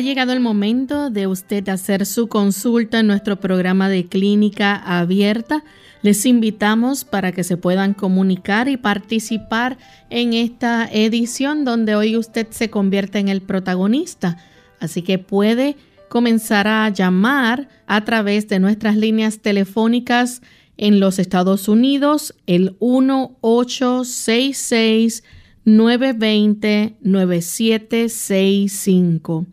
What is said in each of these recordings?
Ha llegado el momento de usted hacer su consulta en nuestro programa de clínica abierta. Les invitamos para que se puedan comunicar y participar en esta edición donde hoy usted se convierte en el protagonista. Así que puede comenzar a llamar a través de nuestras líneas telefónicas en los Estados Unidos, el 1866 920 9765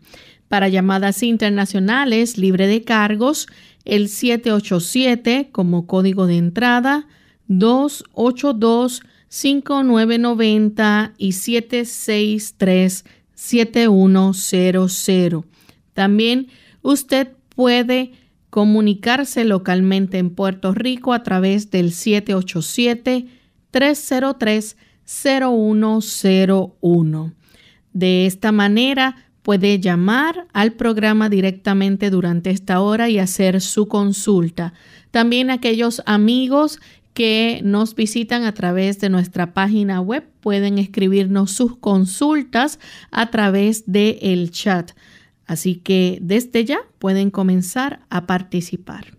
para llamadas internacionales libre de cargos, el 787 como código de entrada, 282-5990 y 763-7100. También usted puede comunicarse localmente en Puerto Rico a través del 787-303-0101. De esta manera, Puede llamar al programa directamente durante esta hora y hacer su consulta. También aquellos amigos que nos visitan a través de nuestra página web pueden escribirnos sus consultas a través del el chat. Así que desde ya pueden comenzar a participar.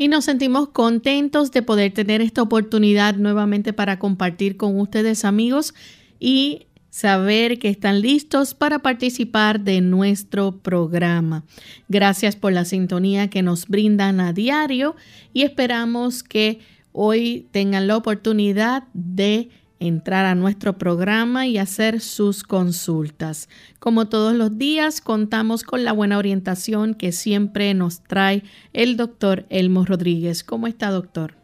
Y nos sentimos contentos de poder tener esta oportunidad nuevamente para compartir con ustedes amigos y saber que están listos para participar de nuestro programa. Gracias por la sintonía que nos brindan a diario y esperamos que hoy tengan la oportunidad de entrar a nuestro programa y hacer sus consultas. Como todos los días, contamos con la buena orientación que siempre nos trae el doctor Elmo Rodríguez. ¿Cómo está, doctor?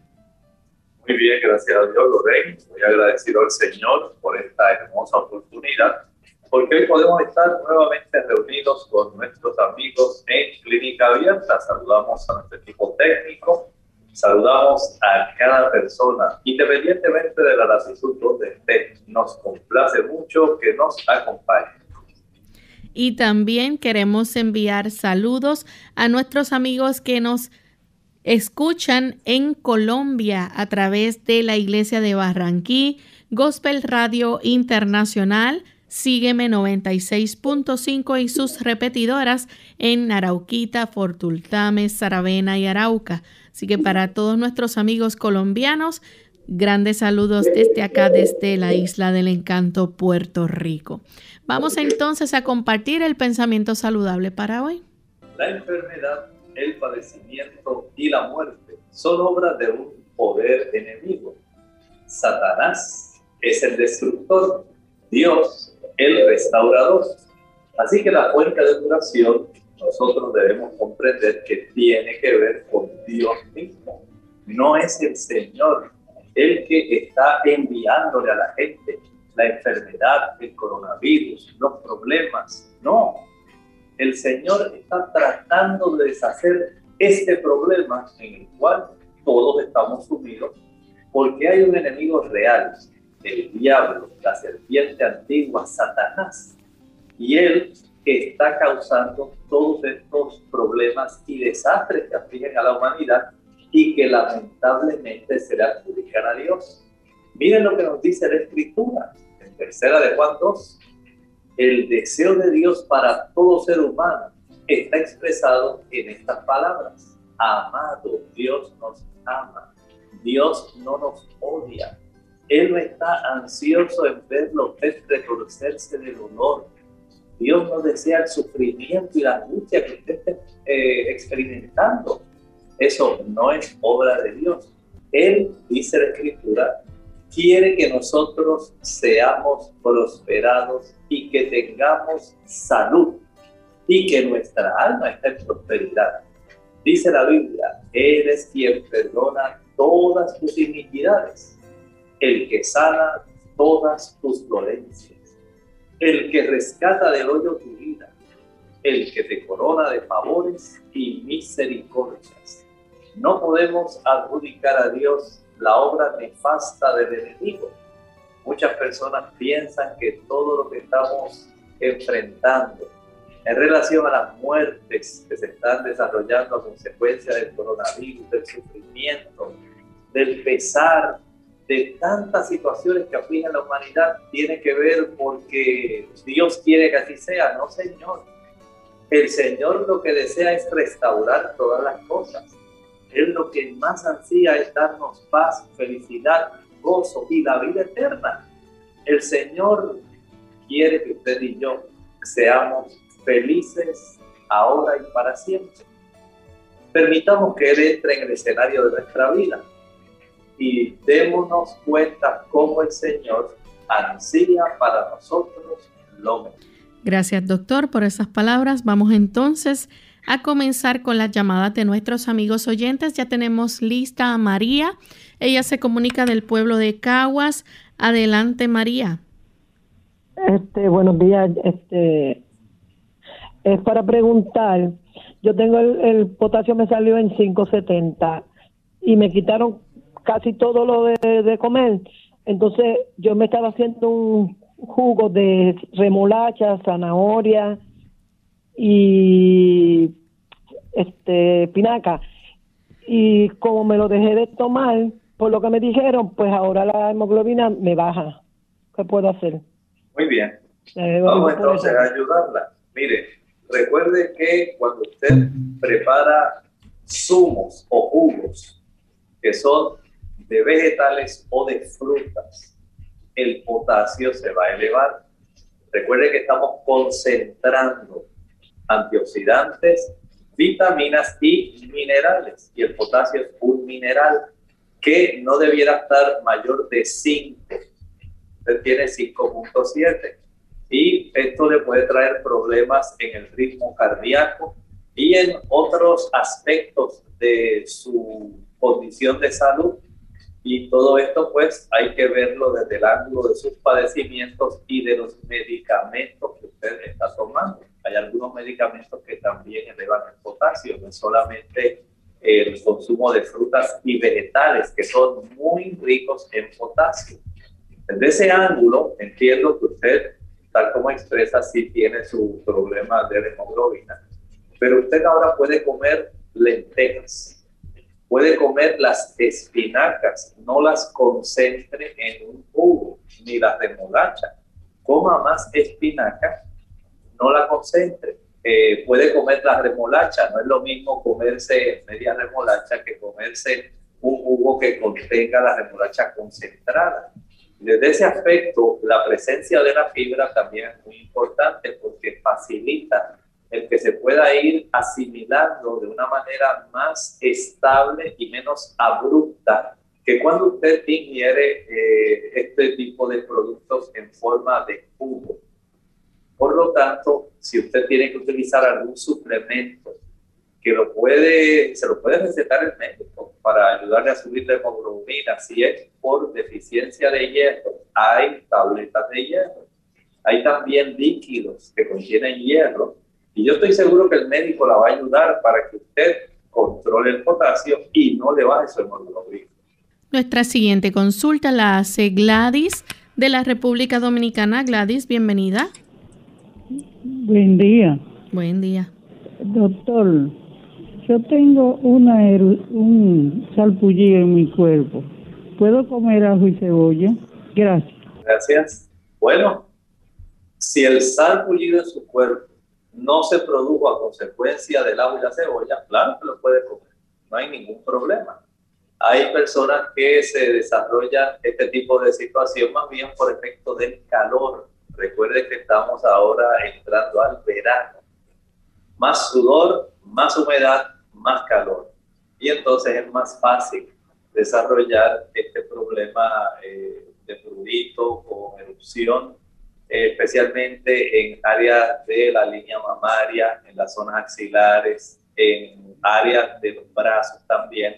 Muy bien, gracias a Dios, Lorraine. Muy agradecido al Señor por esta hermosa oportunidad, porque hoy podemos estar nuevamente reunidos con nuestros amigos en Clínica Abierta. Saludamos a nuestro equipo técnico, Saludamos a cada persona, independientemente de la latitud donde esté. Nos complace mucho que nos acompañe. Y también queremos enviar saludos a nuestros amigos que nos escuchan en Colombia a través de la Iglesia de Barranquí, Gospel Radio Internacional, Sígueme 96.5 y sus repetidoras en Arauquita, Fortultame, Saravena y Arauca. Así que para todos nuestros amigos colombianos, grandes saludos desde acá, desde la isla del encanto, Puerto Rico. Vamos entonces a compartir el pensamiento saludable para hoy. La enfermedad, el padecimiento y la muerte son obras de un poder enemigo. Satanás es el destructor, Dios el restaurador. Así que la fuente de curación nosotros debemos comprender que tiene que ver con Dios mismo. No es el Señor el que está enviándole a la gente la enfermedad, el coronavirus, los problemas. No, el Señor está tratando de deshacer este problema en el cual todos estamos sumidos, porque hay un enemigo real, el diablo, la serpiente antigua, Satanás. Y él está causando todos estos problemas y desastres que afligen a la humanidad y que lamentablemente se le a Dios. Miren lo que nos dice la Escritura en tercera de Juan 2. El deseo de Dios para todo ser humano está expresado en estas palabras. Amado, Dios nos ama. Dios no nos odia. Él está ansioso en verlo reconocerse del dolor, Dios no desea el sufrimiento y la angustia que usted esté eh, experimentando. Eso no es obra de Dios. Él, dice la Escritura, quiere que nosotros seamos prosperados y que tengamos salud y que nuestra alma esté en prosperidad. Dice la Biblia, Él es quien perdona todas tus iniquidades, el que sana todas tus dolencias, el que rescata del hoyo tu vida, el que te corona de favores y misericordias. No podemos adjudicar a Dios la obra nefasta del enemigo. Muchas personas piensan que todo lo que estamos enfrentando en relación a las muertes que se están desarrollando a consecuencia del coronavirus, del sufrimiento, del pesar, de tantas situaciones que afligen la humanidad, tiene que ver porque Dios quiere que así sea, no Señor. El Señor lo que desea es restaurar todas las cosas. Él lo que más ansía es darnos paz, felicidad, gozo y la vida eterna. El Señor quiere que usted y yo seamos felices ahora y para siempre. Permitamos que Él entre en el escenario de nuestra vida y démonos cuenta cómo el Señor ansía para nosotros lo mejor. Gracias, doctor, por esas palabras. Vamos entonces a comenzar con las llamadas de nuestros amigos oyentes. Ya tenemos lista a María. Ella se comunica del pueblo de Caguas. Adelante, María. Este, buenos días. Este, es para preguntar. Yo tengo el, potasio me salió en 570 y me quitaron casi todo lo de, de comer. Entonces yo me estaba haciendo un jugo de remolacha, zanahoria y este pinaca. Y como me lo dejé de tomar, por lo que me dijeron, pues ahora la hemoglobina me baja. ¿Qué puedo hacer? Muy bien. Vamos entonces a ayudarla. Mire, recuerde que cuando usted prepara zumos o jugos que son de vegetales o de frutas, el potasio se va a elevar. Recuerde que estamos concentrando antioxidantes, vitaminas y minerales. Y el potasio es un mineral que no debiera estar mayor de 5. Usted tiene 5.7. Y esto le puede traer problemas en el ritmo cardíaco y en otros aspectos de su condición de salud y todo esto pues hay que verlo desde el ángulo de sus padecimientos y de los medicamentos que usted está tomando. Hay algunos medicamentos que también elevan el potasio, no solamente el consumo de frutas y vegetales que son muy ricos en potasio. Desde ese ángulo entiendo que usted, tal como expresa, sí tiene su problema de hemoglobina, pero usted ahora puede comer lentejas Puede comer las espinacas, no las concentre en un jugo, ni las remolacha. Coma más espinaca, no la concentre. Eh, puede comer la remolacha, no es lo mismo comerse media remolacha que comerse un jugo que contenga la remolacha concentrada. Desde ese aspecto, la presencia de la fibra también es muy importante porque facilita el que se pueda ir asimilando de una manera más estable y menos abrupta que cuando usted ingiere eh, este tipo de productos en forma de jugo. Por lo tanto, si usted tiene que utilizar algún suplemento que lo puede, se lo puede recetar el médico para ayudarle a subir la hemoglobina, si es por deficiencia de hierro, hay tabletas de hierro. Hay también líquidos que contienen hierro y yo estoy seguro que el médico la va a ayudar para que usted controle el potasio y no le baje su hemoglobina. Nuestra siguiente consulta la hace Gladys de la República Dominicana. Gladys, bienvenida. Buen día. Buen día. Doctor, yo tengo una un salpullido en mi cuerpo. ¿Puedo comer ajo y cebolla? Gracias. Gracias. Bueno, si el salpullido en su cuerpo no se produjo a consecuencia del agua y la cebolla, claro que lo puede comer, no hay ningún problema. Hay personas que se desarrollan este tipo de situación más bien por efecto del calor. Recuerde que estamos ahora entrando al verano. Más sudor, más humedad, más calor. Y entonces es más fácil desarrollar este problema eh, de prurito o erupción, eh, especialmente en áreas de la línea mamaria, en las zonas axilares, en áreas de los brazos también.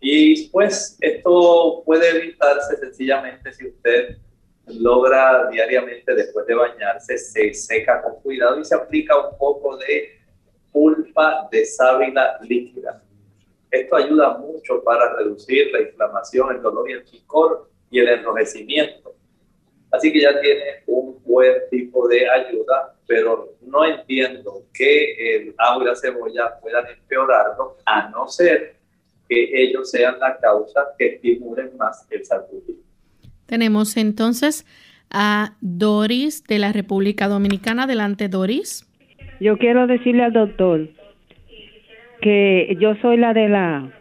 Y pues esto puede evitarse sencillamente si usted logra diariamente después de bañarse, se seca con cuidado y se aplica un poco de pulpa de sábila líquida. Esto ayuda mucho para reducir la inflamación, el dolor y el picor y el enrojecimiento. Así que ya tiene un buen tipo de ayuda, pero no entiendo que el agua y la cebolla puedan empeorarlo, a no ser que ellos sean la causa que estimulen más el sarpullido. Tenemos entonces a Doris de la República Dominicana. Adelante, Doris. Yo quiero decirle al doctor que yo soy la de la,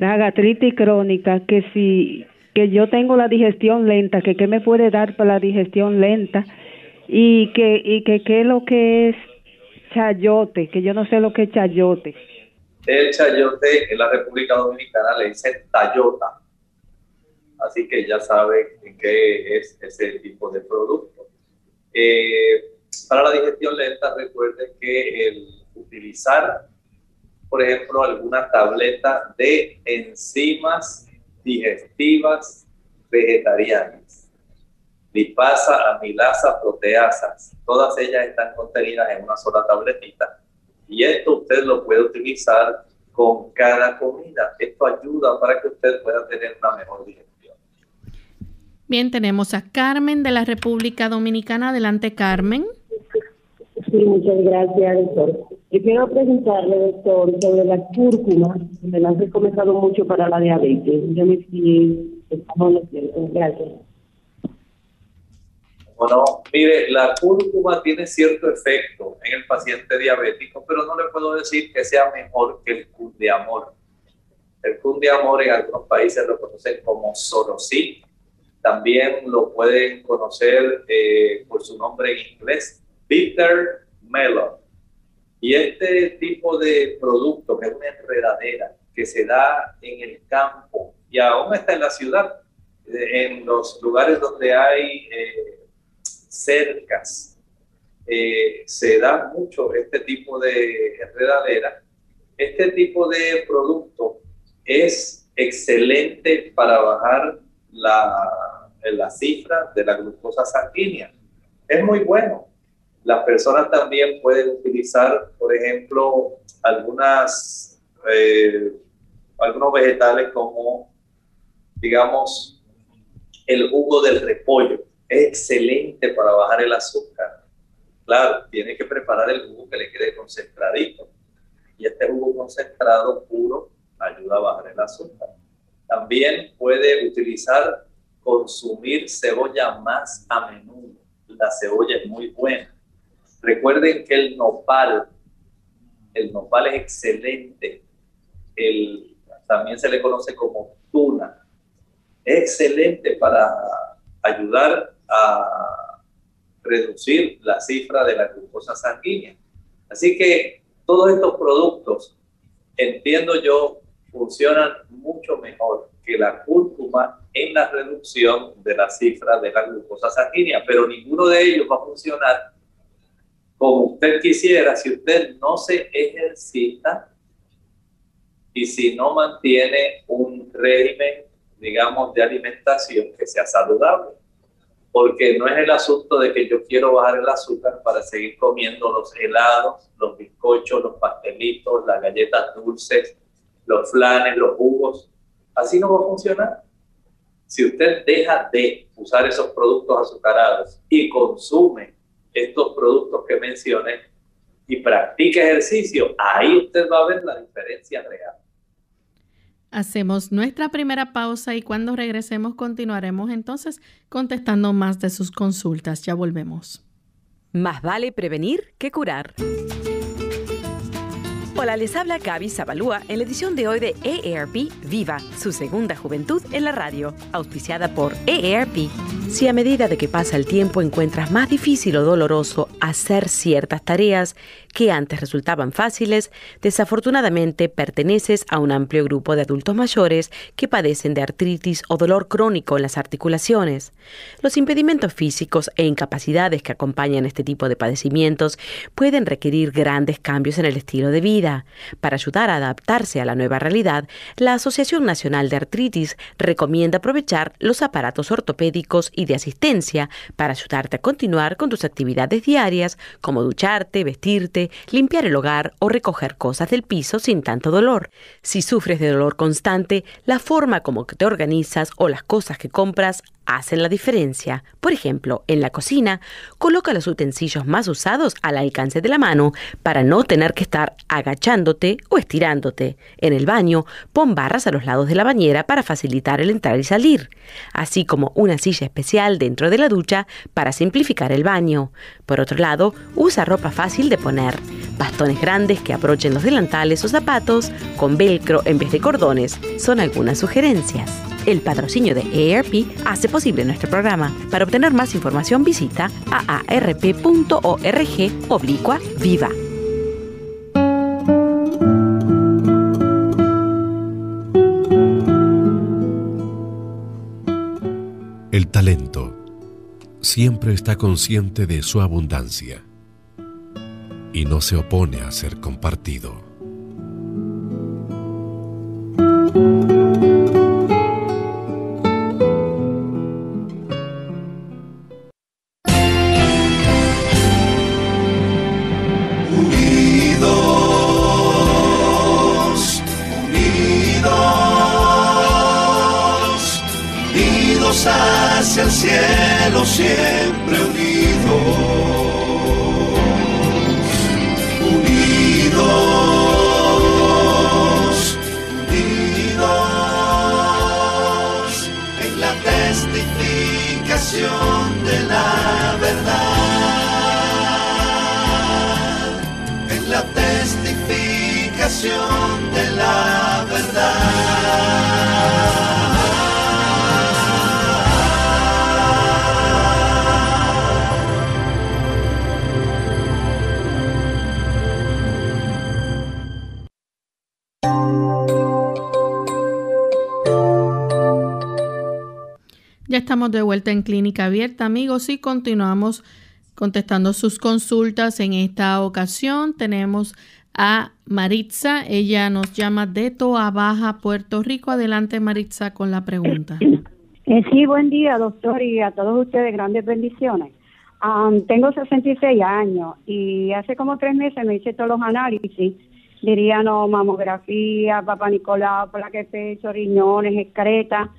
la gastritis crónica, que si que yo tengo la digestión lenta, que qué me puede dar para la digestión lenta y que y que qué es lo que es chayote, que yo no sé lo que es chayote. El chayote en la República Dominicana le dicen tayota así que ya sabe qué es ese tipo de producto. Eh, para la digestión lenta, recuerden que el utilizar, por ejemplo, alguna tableta de enzimas digestivas vegetarianas, lipasa, amilasa, proteasas, todas ellas están contenidas en una sola tabletita. Y esto usted lo puede utilizar con cada comida. Esto ayuda para que usted pueda tener una mejor digestión. Bien, tenemos a Carmen de la República Dominicana. Adelante, Carmen. Sí, muchas gracias, doctor. Yo quiero preguntarle, doctor, sobre la cúrcuma. Me la han recomendado mucho para la diabetes. Yo me fui, gracias. Bueno, mire, la cúrcuma tiene cierto efecto en el paciente diabético, pero no le puedo decir que sea mejor que el cundiamor. El cundiamor en algunos países lo conocen como sorosit también lo pueden conocer eh, por su nombre en inglés, Bitter Melon. Y este tipo de producto, que es una enredadera que se da en el campo y aún está en la ciudad, eh, en los lugares donde hay eh, cercas, se da mucho este tipo de enredadera. Este tipo de producto es excelente para bajar la, la cifra de la glucosa sanguínea. Es muy bueno. Las personas también pueden utilizar, por ejemplo, eh, algunos vegetales como, digamos, el jugo del repollo. Es excelente para bajar el azúcar. Claro, tiene que preparar el jugo que le quede concentradito. Y este jugo concentrado puro ayuda a bajar el azúcar. También puede utilizar, consumir cebolla más a menudo. La cebolla es muy buena. Recuerden que el nopal, el nopal es excelente. El, también se le conoce como tuna. Es excelente para ayudar a reducir la cifra de la glucosa sanguínea. Así que todos estos productos, entiendo yo, funcionan mucho mejor que la cúrcuma en la reducción de la cifra de la glucosa sanguínea, pero ninguno de ellos va a funcionar como usted quisiera si usted no se ejercita y si no mantiene un régimen, digamos, de alimentación que sea saludable. Porque no es el asunto de que yo quiero bajar el azúcar para seguir comiendo los helados, los bizcochos, los pastelitos, las galletas dulces, los flanes, los jugos. Así no va a funcionar. Si usted deja de usar esos productos azucarados y consume estos productos que mencioné y practica ejercicio, ahí usted va a ver la diferencia real. Hacemos nuestra primera pausa y cuando regresemos continuaremos entonces contestando más de sus consultas. Ya volvemos. Más vale prevenir que curar. Hola, les habla Gaby Zabalúa en la edición de hoy de EARP Viva, su segunda juventud en la radio, auspiciada por EARP. Si a medida de que pasa el tiempo encuentras más difícil o doloroso hacer ciertas tareas que antes resultaban fáciles, desafortunadamente perteneces a un amplio grupo de adultos mayores que padecen de artritis o dolor crónico en las articulaciones. Los impedimentos físicos e incapacidades que acompañan este tipo de padecimientos pueden requerir grandes cambios en el estilo de vida. Para ayudar a adaptarse a la nueva realidad, la Asociación Nacional de Artritis recomienda aprovechar los aparatos ortopédicos y de asistencia para ayudarte a continuar con tus actividades diarias como ducharte, vestirte, limpiar el hogar o recoger cosas del piso sin tanto dolor. Si sufres de dolor constante, la forma como te organizas o las cosas que compras hacen la diferencia. Por ejemplo, en la cocina, coloca los utensilios más usados al alcance de la mano para no tener que estar agachándote o estirándote. En el baño, pon barras a los lados de la bañera para facilitar el entrar y salir, así como una silla especial dentro de la ducha para simplificar el baño. Por otro lado, usa ropa fácil de poner, bastones grandes que aprochen los delantales o zapatos con velcro en vez de cordones son algunas sugerencias. El patrocinio de AARP hace posible nuestro programa. Para obtener más información visita aarp.org oblicua viva. El talento siempre está consciente de su abundancia y no se opone a ser compartido. Abierta, amigos, y continuamos contestando sus consultas. En esta ocasión tenemos a Maritza. Ella nos llama de Toa Baja, Puerto Rico. Adelante, Maritza, con la pregunta. Eh, sí, buen día, doctor, y a todos ustedes, grandes bendiciones. tengo 66 años y hace como tres meses me hice todos los análisis. Dirían mamografía, papá Nicolau, placa de pecho, riñones, excreta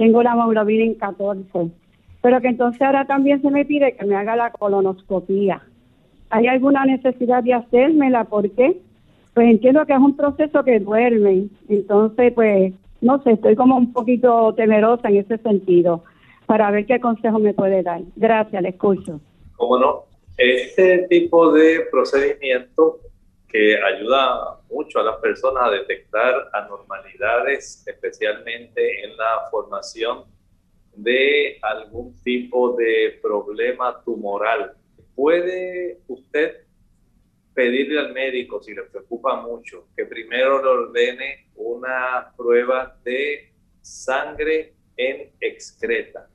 tengo la hemoglobina en 14, pero que entonces ahora también se me pide que me haga la colonoscopía. ¿Hay alguna necesidad de hacérmela? ¿Por qué? Pues entiendo que es un proceso que duerme, entonces pues no sé, estoy como un poquito temerosa en ese sentido para ver qué consejo me puede dar. Gracias, le escucho. ¿Cómo no? Este tipo de procedimiento que ayuda mucho a las personas a detectar anormalidades, especialmente en la formación de algún tipo de problema tumoral. ¿Puede usted pedirle al médico, si le preocupa mucho, que primero le ordene una prueba de sangre en excreta?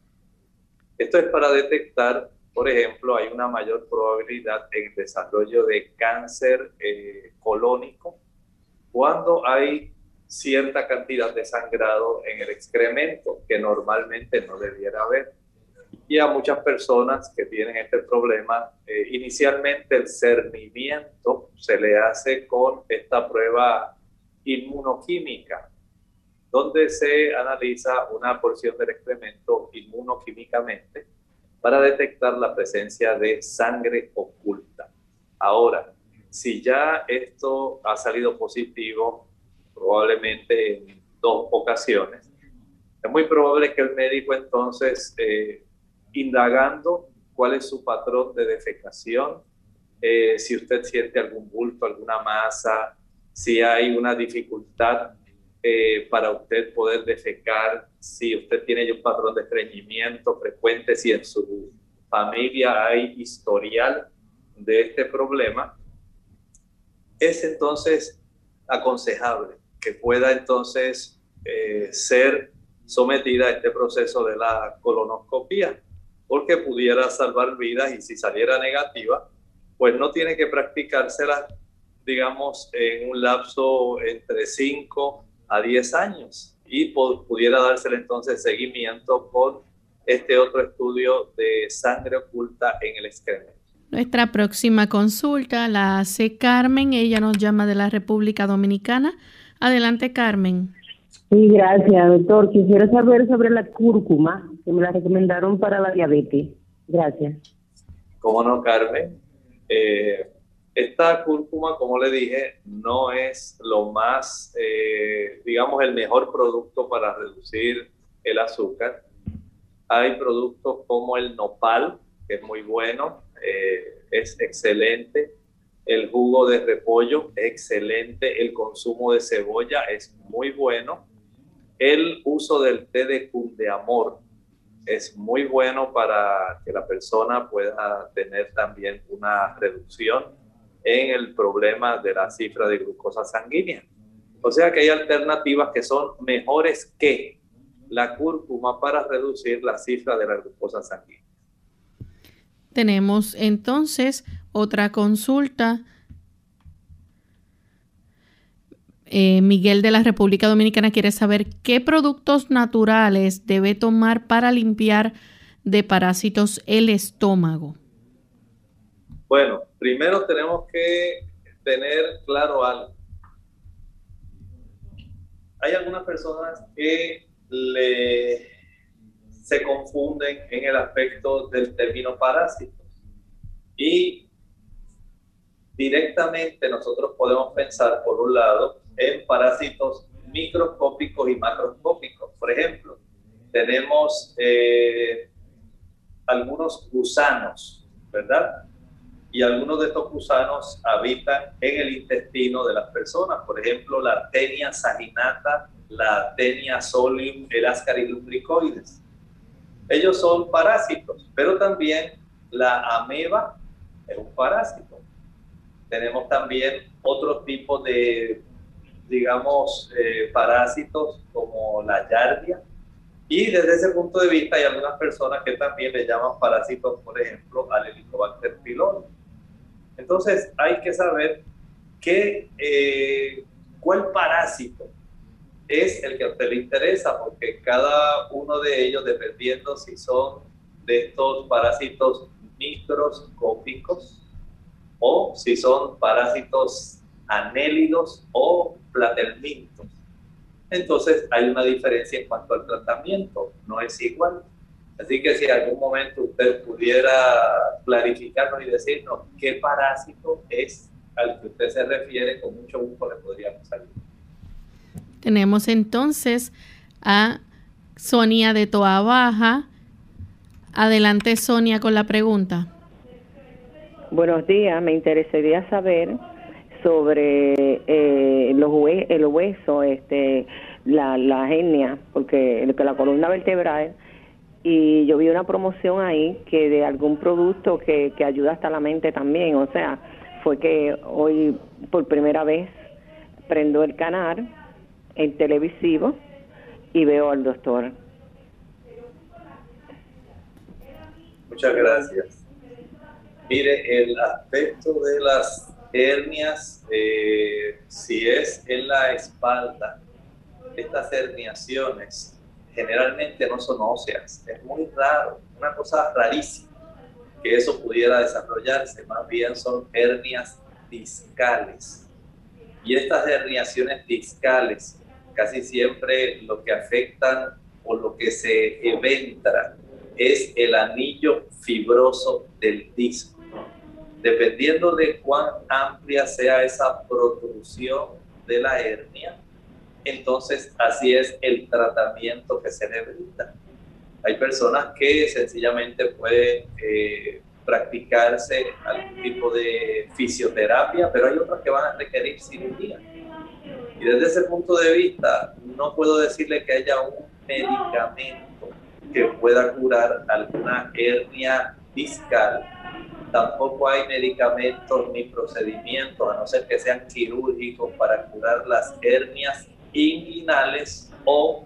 Esto es para detectar por ejemplo, hay una mayor probabilidad en desarrollo de cáncer eh, colónico cuando hay cierta cantidad de sangrado en el excremento que normalmente no debiera haber. Y a muchas personas que tienen este problema, eh, inicialmente el cernimiento se le hace con esta prueba inmunoquímica, donde se analiza una porción del excremento inmunoquímicamente para detectar la presencia de sangre oculta. Ahora, si ya esto ha salido positivo, probablemente en dos ocasiones, es muy probable que el médico entonces, eh, indagando cuál es su patrón de defecación, eh, si usted siente algún bulto, alguna masa, si hay una dificultad eh, para usted poder defecar, si usted tiene un patrón de estreñimiento frecuente, si en su familia hay historial de este problema, es entonces aconsejable que pueda entonces eh, ser sometida a este proceso de la colonoscopia, porque pudiera salvar vidas y si saliera negativa, pues no tiene que practicársela, digamos, en un lapso entre 5 a 10 años y pudiera dársela entonces seguimiento con este otro estudio de sangre oculta en el excremento. Nuestra próxima consulta la hace Carmen, ella nos llama de la República Dominicana. Adelante, Carmen. Sí, gracias, doctor. Quisiera saber sobre la cúrcuma, que me la recomendaron para la diabetes. Gracias. ¿Cómo no, Carmen? Eh, esta cúrcuma, como le dije, no es lo más, eh, digamos, el mejor producto para reducir el azúcar. Hay productos como el nopal, que es muy bueno, eh, es excelente. El jugo de repollo, excelente. El consumo de cebolla es muy bueno. El uso del té de amor es muy bueno para que la persona pueda tener también una reducción en el problema de la cifra de glucosa sanguínea. O sea que hay alternativas que son mejores que la cúrcuma para reducir la cifra de la glucosa sanguínea. Tenemos entonces otra consulta. Eh, Miguel de la República Dominicana quiere saber qué productos naturales debe tomar para limpiar de parásitos el estómago. Bueno, primero tenemos que tener claro algo. Hay algunas personas que le, se confunden en el aspecto del término parásitos y directamente nosotros podemos pensar, por un lado, en parásitos microscópicos y macroscópicos. Por ejemplo, tenemos eh, algunos gusanos, ¿verdad? y algunos de estos gusanos habitan en el intestino de las personas. Por ejemplo, la tenia saginata, la tenia solium, el ascaris lumbricoides. Ellos son parásitos, pero también la ameba es un parásito. Tenemos también otros tipos de, digamos, eh, parásitos como la yardia. Y desde ese punto de vista hay algunas personas que también le llaman parásitos, por ejemplo, al Helicobacter pylori. Entonces hay que saber qué, eh, cuál parásito es el que a usted le interesa, porque cada uno de ellos, dependiendo si son de estos parásitos microscópicos o si son parásitos anélidos o platelmintos. Entonces hay una diferencia en cuanto al tratamiento, no es igual. Así que si en algún momento usted pudiera clarificarnos y decirnos qué parásito es al que usted se refiere, con mucho gusto le podríamos ayudar. Tenemos entonces a Sonia de Toa Baja. Adelante, Sonia, con la pregunta. Buenos días, me interesaría saber sobre eh, los el hueso, este, la, la hernia, porque la columna vertebral y yo vi una promoción ahí que de algún producto que, que ayuda hasta la mente también, o sea, fue que hoy por primera vez prendo el canal en televisivo y veo al doctor. Muchas gracias. Mire, el aspecto de las hernias, eh, si es en la espalda, estas herniaciones generalmente no son óseas. Es muy raro, una cosa rarísima que eso pudiera desarrollarse. Más bien son hernias discales. Y estas herniaciones discales casi siempre lo que afectan o lo que se eventra es el anillo fibroso del disco. Dependiendo de cuán amplia sea esa protrusión de la hernia, entonces así es el tratamiento que se le brinda. Hay personas que sencillamente pueden eh, practicarse algún tipo de fisioterapia, pero hay otras que van a requerir cirugía. Y desde ese punto de vista, no puedo decirle que haya un medicamento que pueda curar alguna hernia discal. Tampoco hay medicamentos ni procedimientos, a no ser que sean quirúrgicos, para curar las hernias inguinales o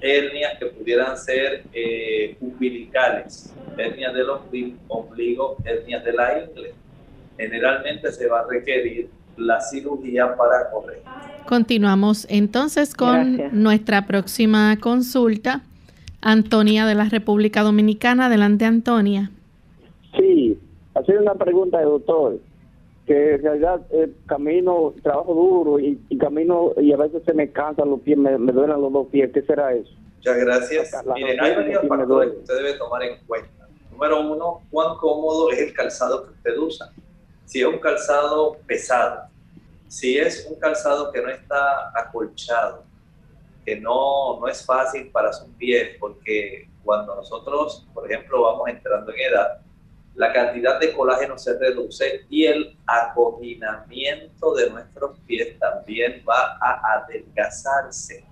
hernias que pudieran ser eh, umbilicales, hernias del ombligo, hernias de la ingle. Generalmente se va a requerir la cirugía para correr. Continuamos entonces con nuestra próxima consulta. Antonia de la República Dominicana. Adelante, Antonia. Sí, hacer una pregunta, doctor. Que en realidad eh, camino, trabajo duro y, camino y a veces se me cansan los pies, me, duelen los dos pies. ¿Qué será eso? Muchas gracias. Mire, hay varios factores que usted debe tomar en cuenta. Número uno, cuán cómodo es el calzado que usted usa. Si es un calzado pesado, si es un calzado que no está acolchado, que no, no es fácil para sus pies, porque cuando nosotros, por ejemplo, vamos entrando en edad, la cantidad de colágeno se reduce y el acoginamiento de nuestros pies también va a adelgazarse.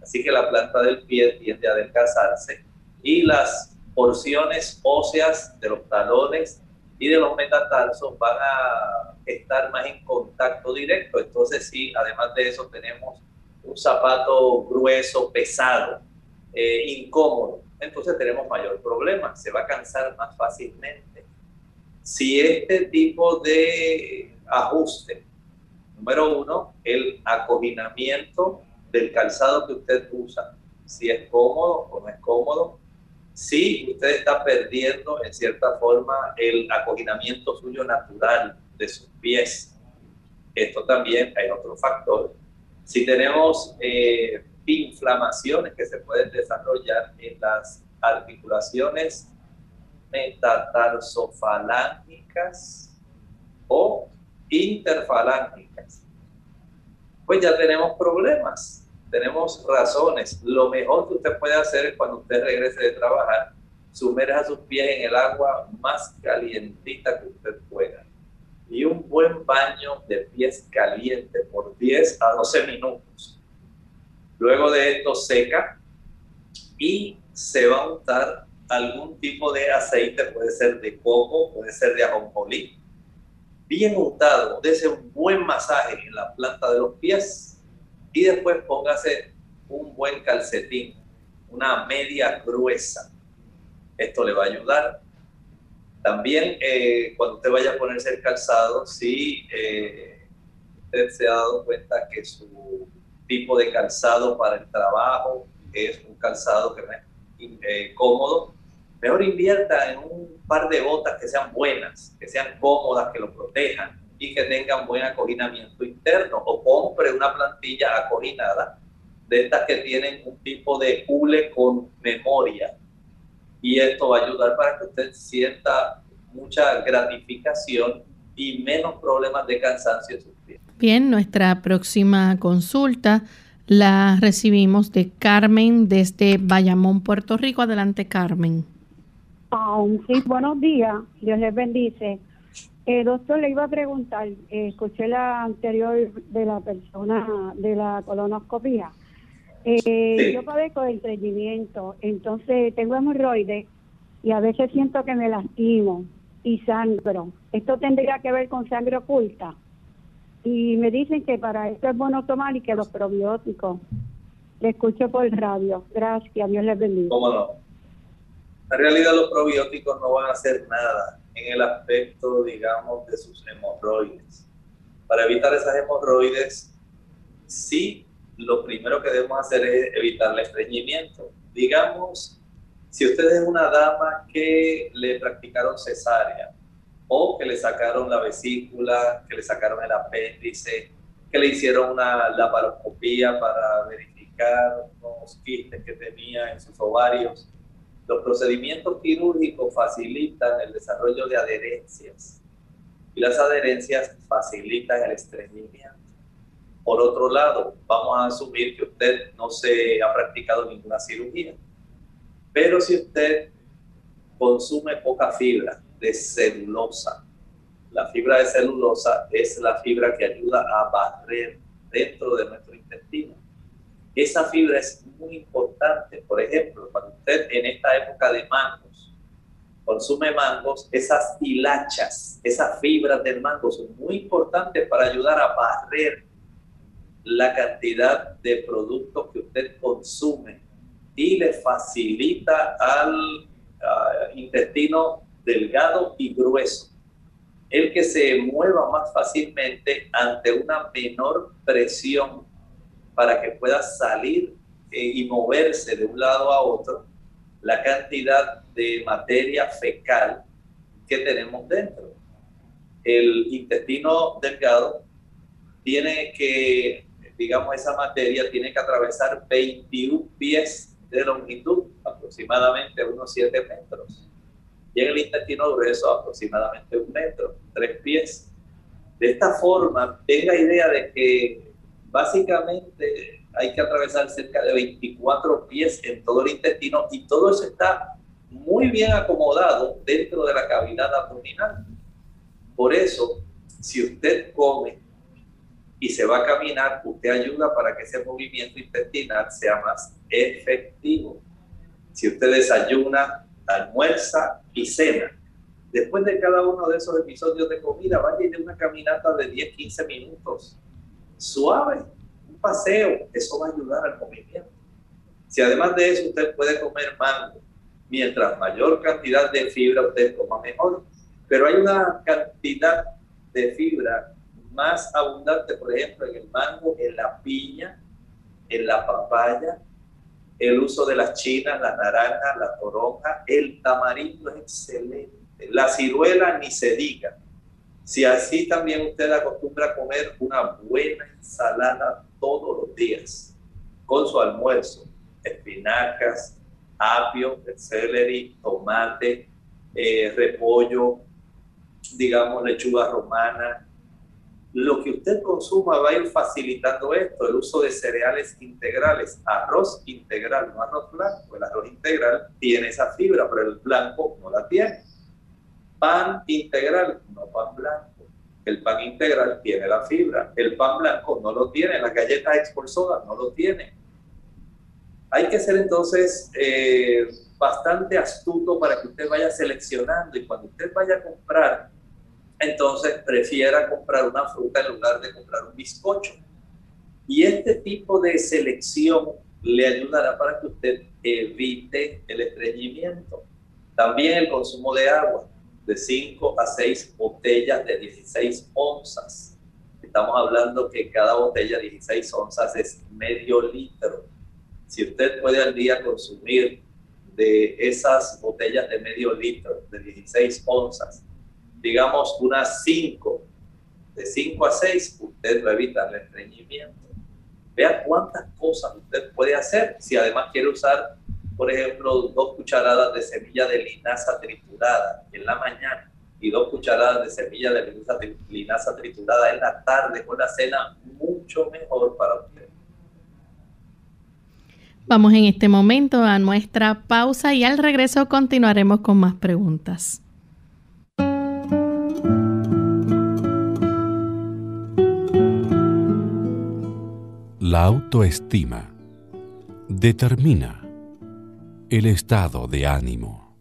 Así que la planta del pie tiende a adelgazarse y las porciones óseas de los talones y de los metatarsos van a estar más en contacto directo. Entonces sí, además de eso tenemos un zapato grueso, pesado, eh, incómodo. Entonces tenemos mayor problema, se va a cansar más fácilmente. Si este tipo de ajuste, número uno, el acoginamiento del calzado que usted usa, si es cómodo o no es cómodo, si usted está perdiendo en cierta forma el acoginamiento suyo natural de sus pies. Esto también hay otro factor. Si tenemos eh, inflamaciones que se pueden desarrollar en las articulaciones metatarsofalángicas o interfalángicas, pues ya tenemos problemas tenemos razones. Lo mejor que usted puede hacer es cuando usted regrese de trabajar, sumerja sus pies en el agua más calientita que usted pueda. Y un buen baño de pies caliente por 10 a 12 minutos. Luego de esto seca y se va a untar algún tipo de aceite, puede ser de coco, puede ser de ajonjolí. Bien untado, dése un buen masaje en la planta de los pies y después póngase un buen calcetín, una media gruesa. Esto le va a ayudar. También eh, cuando usted vaya a ponerse el calzado, si eh, usted se ha dado cuenta que su tipo de calzado para el trabajo es un calzado que es eh, cómodo, mejor invierta en un par de botas que sean buenas, que sean cómodas, que lo protejan y que tengan buen acoginamiento interno o compre una plantilla acoginada de estas que tienen un tipo de hule con memoria y esto va a ayudar para que usted sienta mucha gratificación y menos problemas de cansancio en pies. Bien, nuestra próxima consulta la recibimos de Carmen desde Bayamón, Puerto Rico. Adelante, Carmen. Um, sí, buenos días. Dios les bendice. Eh, doctor, le iba a preguntar, eh, escuché la anterior de la persona de la colonoscopia. Eh, Yo padezco de estreñimiento, entonces tengo hemorroides y a veces siento que me lastimo y sangro. Esto tendría que ver con sangre oculta. Y me dicen que para esto es bueno tomar y que los probióticos. Le escucho por el radio. Gracias, Dios les bendiga. ¿Cómo no? En realidad los probióticos no van a hacer nada en el aspecto, digamos, de sus hemorroides. Para evitar esas hemorroides, sí, lo primero que debemos hacer es evitar el estreñimiento. Digamos, si usted es una dama que le practicaron cesárea o que le sacaron la vesícula, que le sacaron el apéndice, que le hicieron una laparoscopía para verificar los quistes que tenía en sus ovarios, los procedimientos quirúrgicos facilitan el desarrollo de adherencias. Y las adherencias facilitan el estreñimiento. Por otro lado, vamos a asumir que usted no se ha practicado ninguna cirugía, pero si usted consume poca fibra de celulosa, la fibra de celulosa es la fibra que ayuda a barrer dentro de nuestro intestino. Esa fibra es muy importante. Por ejemplo, cuando usted en esta época de mangos consume mangos, esas hilachas, esas fibras del mango son muy importantes para ayudar a barrer la cantidad de productos que usted consume y le facilita al intestino delgado y grueso el que se mueva más fácilmente ante una menor presión para que pueda salir eh, y moverse de un lado a otro la cantidad de materia fecal que tenemos dentro. El intestino delgado tiene que, digamos, esa materia tiene que atravesar 21 pies de longitud, aproximadamente unos 7 metros en el intestino grueso aproximadamente un metro, tres pies. De esta forma, tenga idea de que básicamente hay que atravesar cerca de 24 pies en todo el intestino y todo eso está muy bien acomodado dentro de la cavidad abdominal. Por eso, si usted come y se va a caminar, usted ayuda para que ese movimiento intestinal sea más efectivo. Si usted desayuna, almuerza y cena. Después de cada uno de esos episodios de comida, vaya y de una caminata de 10, 15 minutos. Suave, un paseo, eso va a ayudar al movimiento. Si además de eso usted puede comer mango, mientras mayor cantidad de fibra usted coma mejor. Pero hay una cantidad de fibra más abundante, por ejemplo, en el mango, en la piña, en la papaya, el uso de las chinas, la naranja, la toronja, el tamarindo es excelente, la ciruela ni se diga. Si así también usted acostumbra a comer una buena ensalada todos los días, con su almuerzo, espinacas, apio, celery, tomate, eh, repollo, digamos lechuga romana, lo que usted consuma va a ir facilitando esto, el uso de cereales integrales, arroz integral, no arroz blanco, el arroz integral tiene esa fibra, pero el blanco no la tiene. Pan integral, no pan blanco. El pan integral tiene la fibra, el pan blanco no lo tiene, las galletas expulsadas no lo tiene. Hay que ser entonces eh, bastante astuto para que usted vaya seleccionando y cuando usted vaya a comprar entonces prefiera comprar una fruta en lugar de comprar un bizcocho. Y este tipo de selección le ayudará para que usted evite el estreñimiento. También el consumo de agua, de 5 a 6 botellas de 16 onzas. Estamos hablando que cada botella de 16 onzas es medio litro. Si usted puede al día consumir de esas botellas de medio litro, de 16 onzas, digamos, unas 5, de 5 a 6, usted va a evitar el estreñimiento. Vea cuántas cosas usted puede hacer si además quiere usar, por ejemplo, dos cucharadas de semilla de linaza triturada en la mañana y dos cucharadas de semilla de linaza triturada en la tarde con la cena, mucho mejor para usted. Vamos en este momento a nuestra pausa y al regreso continuaremos con más preguntas. La autoestima determina el estado de ánimo.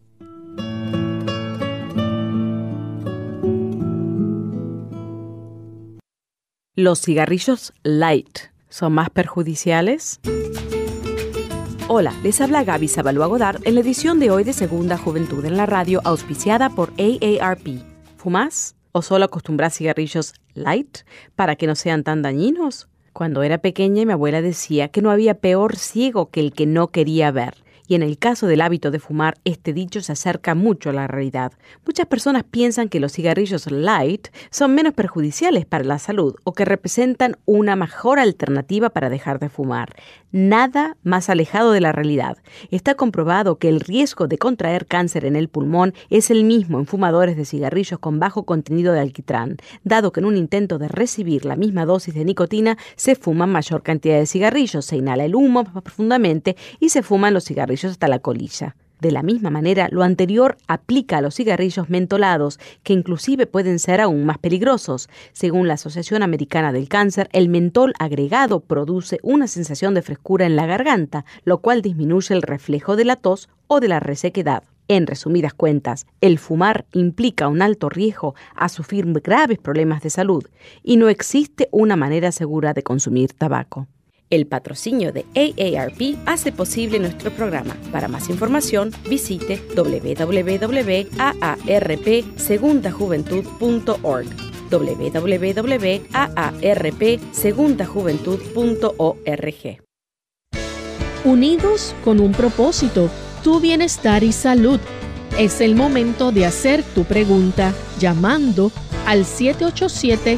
¿Los cigarrillos light son más perjudiciales? Hola, les habla Gaby Zabalúa Godard en la edición de hoy de Segunda Juventud en la Radio, auspiciada por AARP. ¿Fumás? ¿O solo acostumbras cigarrillos light para que no sean tan dañinos? Cuando era pequeña mi abuela decía que no había peor ciego que el que no quería ver y en el caso del hábito de fumar, este dicho se acerca mucho a la realidad. Muchas personas piensan que los cigarrillos light son menos perjudiciales para la salud o que representan una mejor alternativa para dejar de fumar. Nada más alejado de la realidad. Está comprobado que el riesgo de contraer cáncer en el pulmón es el mismo en fumadores de cigarrillos con bajo contenido de alquitrán, dado que en un intento de recibir la misma dosis de nicotina se fuma mayor cantidad de cigarrillos, se inhala el humo más profundamente y se fuman los cigarrillos hasta la colilla. De la misma manera, lo anterior aplica a los cigarrillos mentolados, que inclusive pueden ser aún más peligrosos. Según la Asociación Americana del Cáncer, el mentol agregado produce una sensación de frescura en la garganta, lo cual disminuye el reflejo de la tos o de la resequedad. En resumidas cuentas, el fumar implica un alto riesgo a sufrir graves problemas de salud y no existe una manera segura de consumir tabaco. El patrocinio de AARP hace posible nuestro programa. Para más información, visite www.aarpsegundajuventud.org www.aarpsegundajuventud.org Unidos con un propósito, tu bienestar y salud. Es el momento de hacer tu pregunta llamando al 787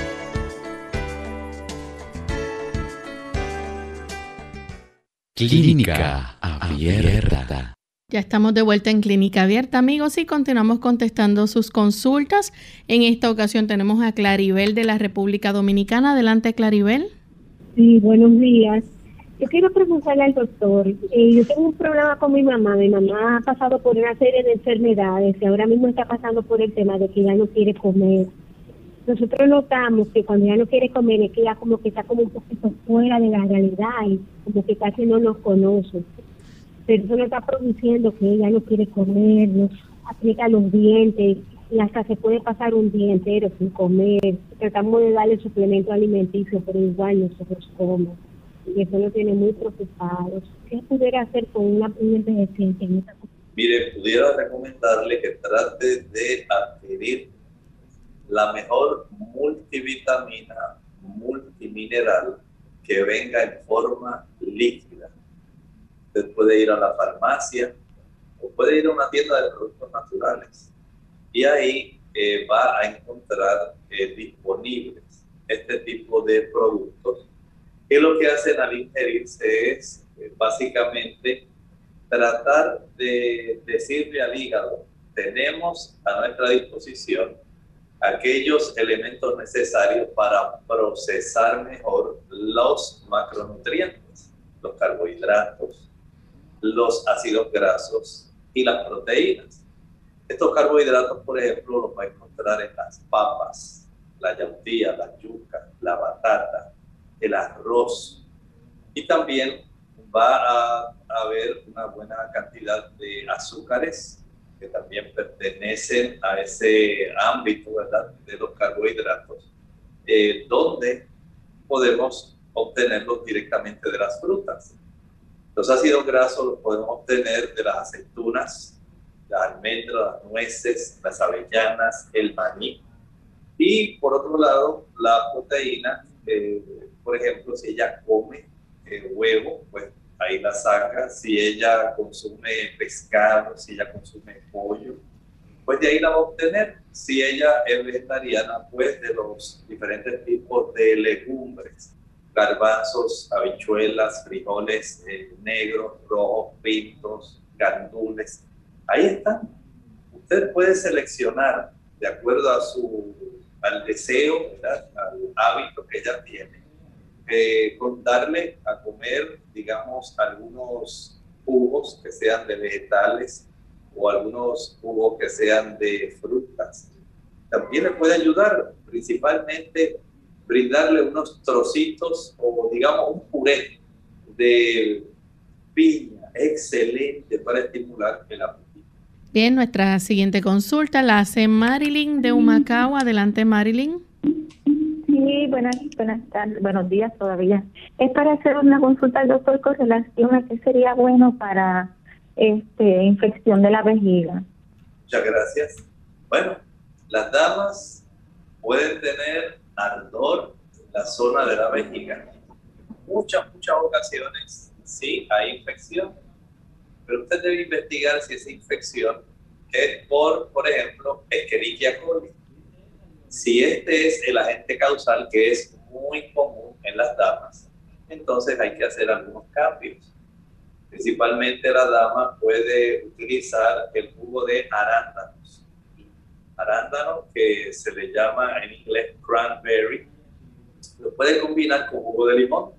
Clínica Abierta. Ya estamos de vuelta en Clínica Abierta, amigos, y continuamos contestando sus consultas. En esta ocasión tenemos a Claribel de la República Dominicana. Adelante, Claribel. Sí, buenos días. Yo quiero preguntarle al doctor, eh, yo tengo un problema con mi mamá, mi mamá ha pasado por una serie de enfermedades y ahora mismo está pasando por el tema de que ya no quiere comer nosotros notamos que cuando ella no quiere comer es que ella como que está como un poquito fuera de la realidad y como que casi no nos conoce. Pero eso no está produciendo que ella no quiere comer, nos aplica los dientes y hasta se puede pasar un día entero sin comer. Tratamos de darle suplemento alimenticio, pero igual nosotros comemos. Y eso nos tiene muy preocupados. ¿Qué pudiera hacer con una, un envejeciente en Mire, pudiera recomendarle que trate de adquirir la mejor multivitamina, multimineral que venga en forma líquida. Usted puede ir a la farmacia o puede ir a una tienda de productos naturales y ahí eh, va a encontrar eh, disponibles este tipo de productos que lo que hacen al ingerirse es eh, básicamente tratar de decirle al hígado, tenemos a nuestra disposición aquellos elementos necesarios para procesar mejor los macronutrientes, los carbohidratos, los ácidos grasos y las proteínas. Estos carbohidratos, por ejemplo, los va a encontrar en las papas, la yautía, la yuca, la batata, el arroz. Y también va a haber una buena cantidad de azúcares que también pertenecen a ese ámbito ¿verdad? de los carbohidratos, eh, donde podemos obtenerlos directamente de las frutas. Los ácidos grasos los podemos obtener de las aceitunas, las almendras, las nueces, las avellanas, el maní. Y por otro lado, la proteína, eh, por ejemplo, si ella come eh, huevo, pues ahí la saca. Si ella consume pescado, si ella consume pollo, pues de ahí la va a obtener. Si ella es vegetariana, pues de los diferentes tipos de legumbres, garbanzos, habichuelas, frijoles eh, negros, rojos, pintos, gandules. Ahí están. Usted puede seleccionar de acuerdo a su al deseo, al hábito que ella tiene eh, darle a comer, digamos, algunos jugos que sean de vegetales o algunos jugos que sean de frutas. También le puede ayudar, principalmente, brindarle unos trocitos o, digamos, un puré de piña, excelente para estimular el apetito. Bien, nuestra siguiente consulta la hace Marilyn de Humacao. Adelante, Marilyn. Sí, buenas, buenas tardes, buenos días todavía. Es para hacer una consulta al doctor con relación a qué sería bueno para este infección de la vejiga. Muchas gracias. Bueno, las damas pueden tener ardor en la zona de la vejiga. Muchas, muchas ocasiones sí hay infección, pero usted debe investigar si esa infección es por, por ejemplo, Escherichia coli. Si este es el agente causal que es muy común en las damas, entonces hay que hacer algunos cambios. Principalmente la dama puede utilizar el jugo de arándanos. Arándano, que se le llama en inglés cranberry, lo puede combinar con jugo de limón.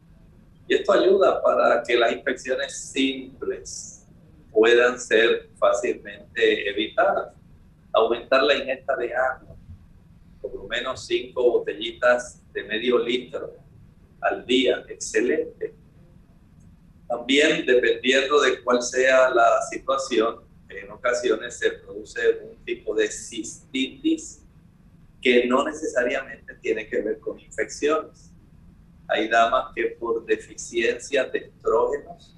Y esto ayuda para que las infecciones simples puedan ser fácilmente evitadas. Aumentar la ingesta de agua, por lo menos cinco botellitas de medio litro al día, excelente. También, dependiendo de cuál sea la situación, en ocasiones se produce un tipo de cistitis que no necesariamente tiene que ver con infecciones. Hay damas que por deficiencia de estrógenos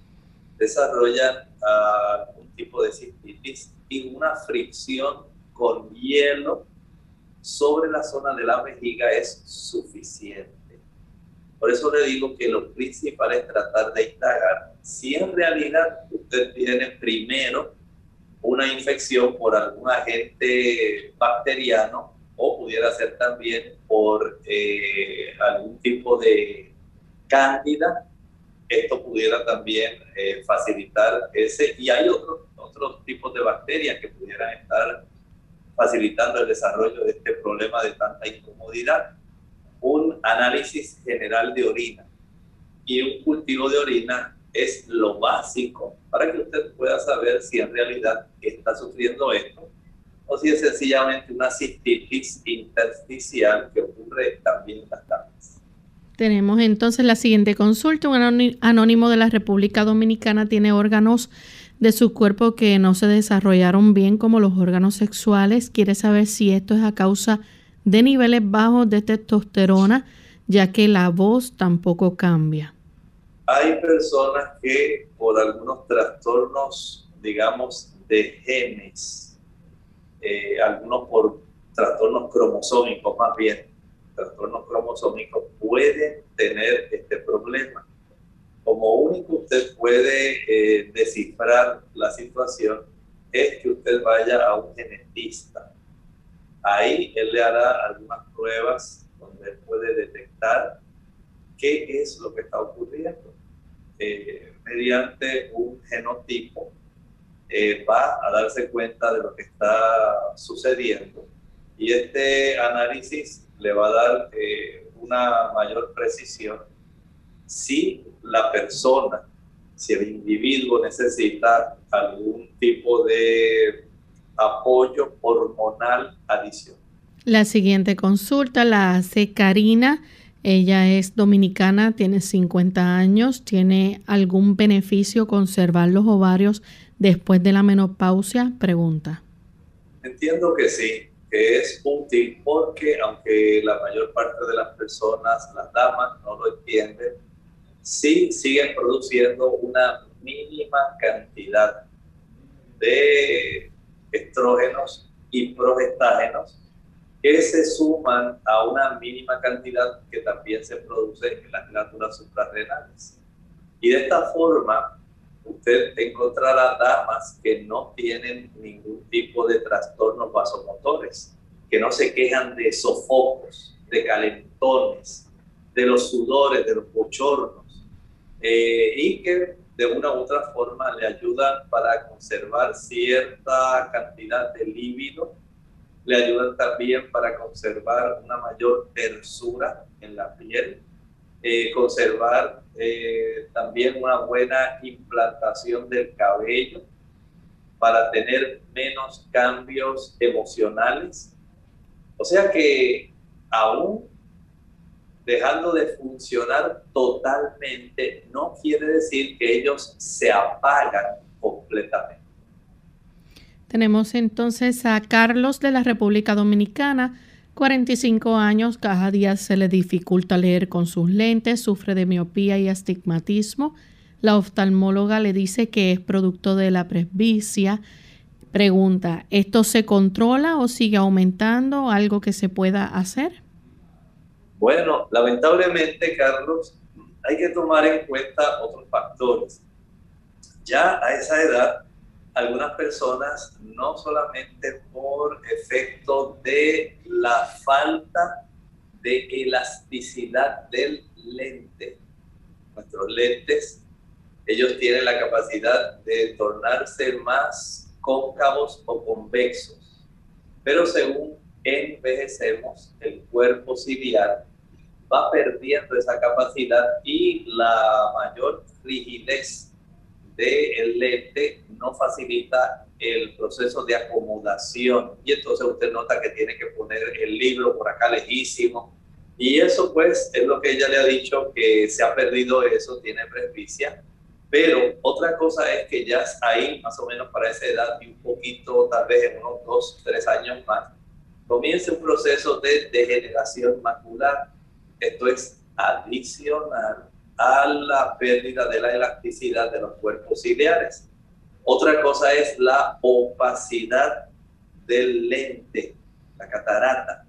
desarrollan uh, un tipo de cistitis y una fricción con hielo sobre la zona de la vejiga es suficiente. Por eso le digo que lo principal es tratar de indagar si en realidad usted tiene primero una infección por algún agente bacteriano o pudiera ser también por eh, algún tipo de cándida. Esto pudiera también eh, facilitar ese. Y hay otros otros tipos de bacterias que pudieran estar facilitando el desarrollo de este problema de tanta incomodidad un análisis general de orina y un cultivo de orina es lo básico para que usted pueda saber si en realidad está sufriendo esto o si es sencillamente una cistitis intersticial que ocurre también en las damas. Tenemos entonces la siguiente consulta. Un anónimo de la República Dominicana tiene órganos de su cuerpo que no se desarrollaron bien como los órganos sexuales. Quiere saber si esto es a causa de niveles bajos de testosterona, ya que la voz tampoco cambia. Hay personas que por algunos trastornos, digamos, de genes, eh, algunos por trastornos cromosómicos más bien, trastornos cromosómicos pueden tener este problema. Como único usted puede eh, descifrar la situación es que usted vaya a un genetista Ahí él le hará algunas pruebas donde puede detectar qué es lo que está ocurriendo. Eh, mediante un genotipo eh, va a darse cuenta de lo que está sucediendo y este análisis le va a dar eh, una mayor precisión si la persona, si el individuo necesita algún tipo de apoyo hormonal adicional. La siguiente consulta la hace Karina. Ella es dominicana, tiene 50 años. ¿Tiene algún beneficio conservar los ovarios después de la menopausia? Pregunta. Entiendo que sí, que es útil porque aunque la mayor parte de las personas, las damas, no lo entienden, sí siguen produciendo una mínima cantidad de estrógenos y progestágenos que se suman a una mínima cantidad que también se produce en las glándulas suprarrenales. Y de esta forma, usted encontrará damas que no tienen ningún tipo de trastornos vasomotores, que no se quejan de sofocos, de calentones, de los sudores, de los bochornos, eh, y que de una u otra forma le ayudan para conservar cierta cantidad de líbido, le ayudan también para conservar una mayor tersura en la piel, eh, conservar eh, también una buena implantación del cabello, para tener menos cambios emocionales. O sea que aún dejando de funcionar totalmente, no quiere decir que ellos se apagan completamente. Tenemos entonces a Carlos de la República Dominicana, 45 años, cada día se le dificulta leer con sus lentes, sufre de miopía y astigmatismo. La oftalmóloga le dice que es producto de la presbicia. Pregunta, ¿esto se controla o sigue aumentando? ¿Algo que se pueda hacer? Bueno, lamentablemente, Carlos, hay que tomar en cuenta otros factores. Ya a esa edad, algunas personas no solamente por efecto de la falta de elasticidad del lente. Nuestros lentes, ellos tienen la capacidad de tornarse más cóncavos o convexos, pero según envejecemos, el cuerpo ciliar va perdiendo esa capacidad y la mayor rigidez del lente no facilita el proceso de acomodación y entonces usted nota que tiene que poner el libro por acá lejísimo. Y eso pues es lo que ella le ha dicho que se ha perdido eso, tiene presbicia, pero otra cosa es que ya ahí más o menos para esa edad y un poquito tal vez en unos dos, tres años más, comienza un proceso de degeneración macular. Esto es adicional a la pérdida de la elasticidad de los cuerpos ciliares. Otra cosa es la opacidad del lente, la catarata.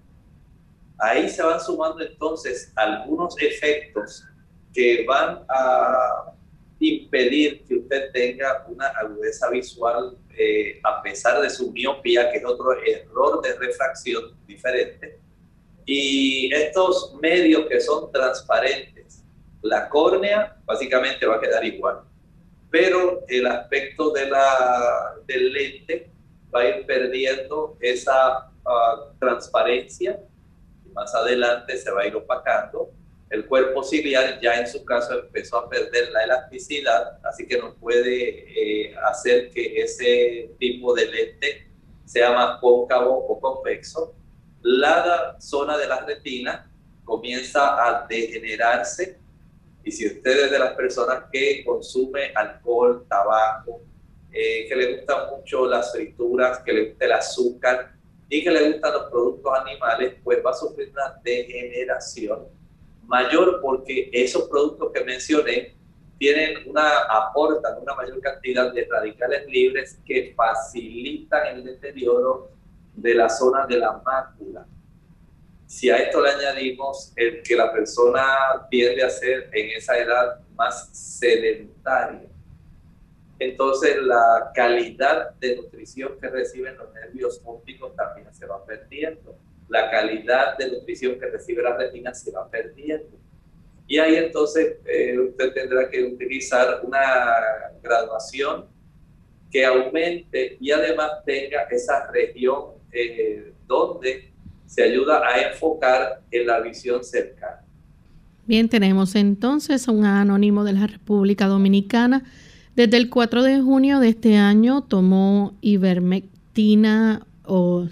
Ahí se van sumando entonces algunos efectos que van a impedir que usted tenga una agudeza visual eh, a pesar de su miopía, que es otro error de refracción diferente. Y estos medios que son transparentes, la córnea básicamente va a quedar igual, pero el aspecto de la, del lente va a ir perdiendo esa ah, transparencia y más adelante se va a ir opacando el cuerpo ciliar ya en su caso empezó a perder la elasticidad, así que no puede eh, hacer que ese tipo de lente sea más cóncavo o convexo. La zona de la retina comienza a degenerarse y si usted es de las personas que consume alcohol, tabaco, eh, que le gustan mucho las frituras, que le gusta el azúcar y que le gustan los productos animales, pues va a sufrir una degeneración mayor porque esos productos que mencioné tienen una, aportan una mayor cantidad de radicales libres que facilitan el deterioro de la zona de la mácula. Si a esto le añadimos el que la persona tiende a ser en esa edad más sedentaria, entonces la calidad de nutrición que reciben los nervios ópticos también se va perdiendo la calidad de nutrición que recibe la retina se va perdiendo. Y ahí entonces eh, usted tendrá que utilizar una graduación que aumente y además tenga esa región eh, donde se ayuda a enfocar en la visión cercana. Bien, tenemos entonces un anónimo de la República Dominicana. Desde el 4 de junio de este año tomó ivermectina o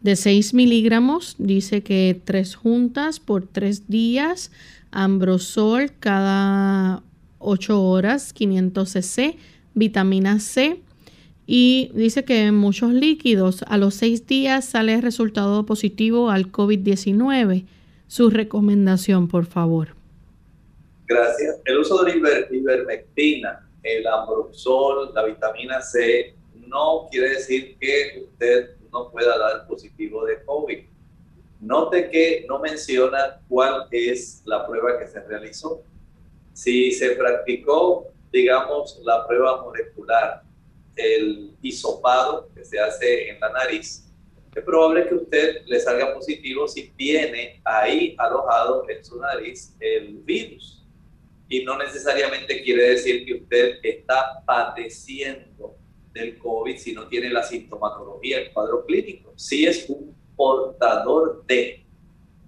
de 6 miligramos, dice que tres juntas por tres días, ambrosol cada 8 horas, 500 cc, vitamina C y dice que muchos líquidos a los 6 días sale resultado positivo al COVID-19. Su recomendación, por favor. Gracias. El uso de la ivermectina, el ambrosol, la vitamina C, no quiere decir que usted no pueda dar positivo de COVID. Note que no menciona cuál es la prueba que se realizó. Si se practicó, digamos, la prueba molecular, el hisopado que se hace en la nariz, es probable que usted le salga positivo si tiene ahí alojado en su nariz el virus. Y no necesariamente quiere decir que usted está padeciendo del COVID si no tiene la sintomatología, el cuadro clínico. Si es un portador de,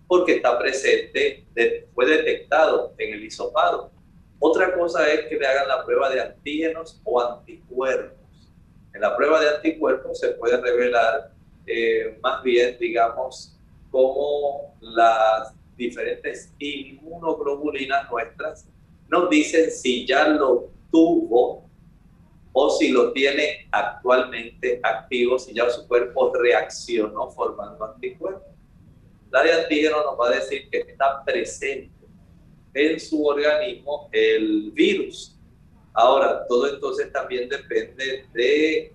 porque está presente, fue detectado en el hisopado. Otra cosa es que le hagan la prueba de antígenos o anticuerpos. En la prueba de anticuerpos se puede revelar eh, más bien, digamos, cómo las diferentes inmunoglobulinas nuestras nos dicen si ya lo tuvo o si lo tiene actualmente activo, si ya su cuerpo reaccionó formando anticuerpos. La de antígeno nos va a decir que está presente en su organismo el virus. Ahora, todo entonces también depende de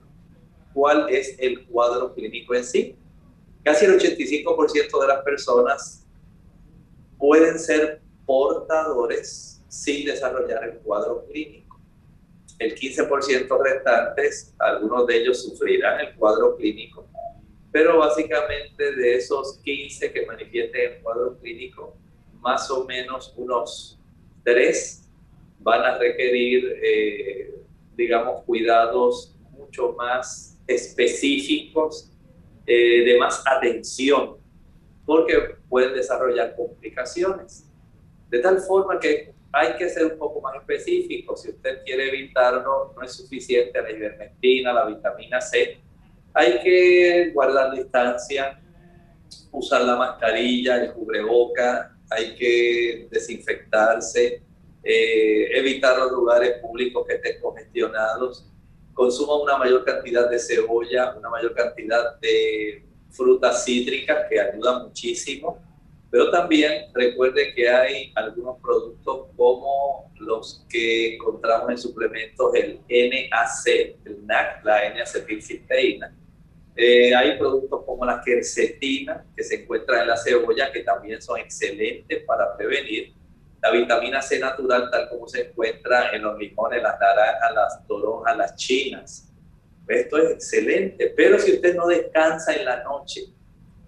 cuál es el cuadro clínico en sí. Casi el 85% de las personas pueden ser portadores sin desarrollar el cuadro clínico. El 15% restantes, algunos de ellos sufrirán el cuadro clínico, pero básicamente de esos 15 que manifiesten el cuadro clínico, más o menos unos 3 van a requerir, eh, digamos, cuidados mucho más específicos, eh, de más atención, porque pueden desarrollar complicaciones. De tal forma que hay que ser un poco más específico. Si usted quiere evitarlo, no es suficiente la ivermectina, la vitamina C. Hay que guardar distancia, usar la mascarilla, el cubreboca, hay que desinfectarse, eh, evitar los lugares públicos que estén congestionados, consuma una mayor cantidad de cebolla, una mayor cantidad de frutas cítricas que ayudan muchísimo pero también recuerde que hay algunos productos como los que encontramos en suplementos, el NAC, el NAC, la N-acetilcisteína. Eh, hay productos como la quercetina, que se encuentra en la cebolla, que también son excelentes para prevenir. La vitamina C natural, tal como se encuentra en los limones, las naranjas, las toronjas, las chinas. Esto es excelente, pero si usted no descansa en la noche,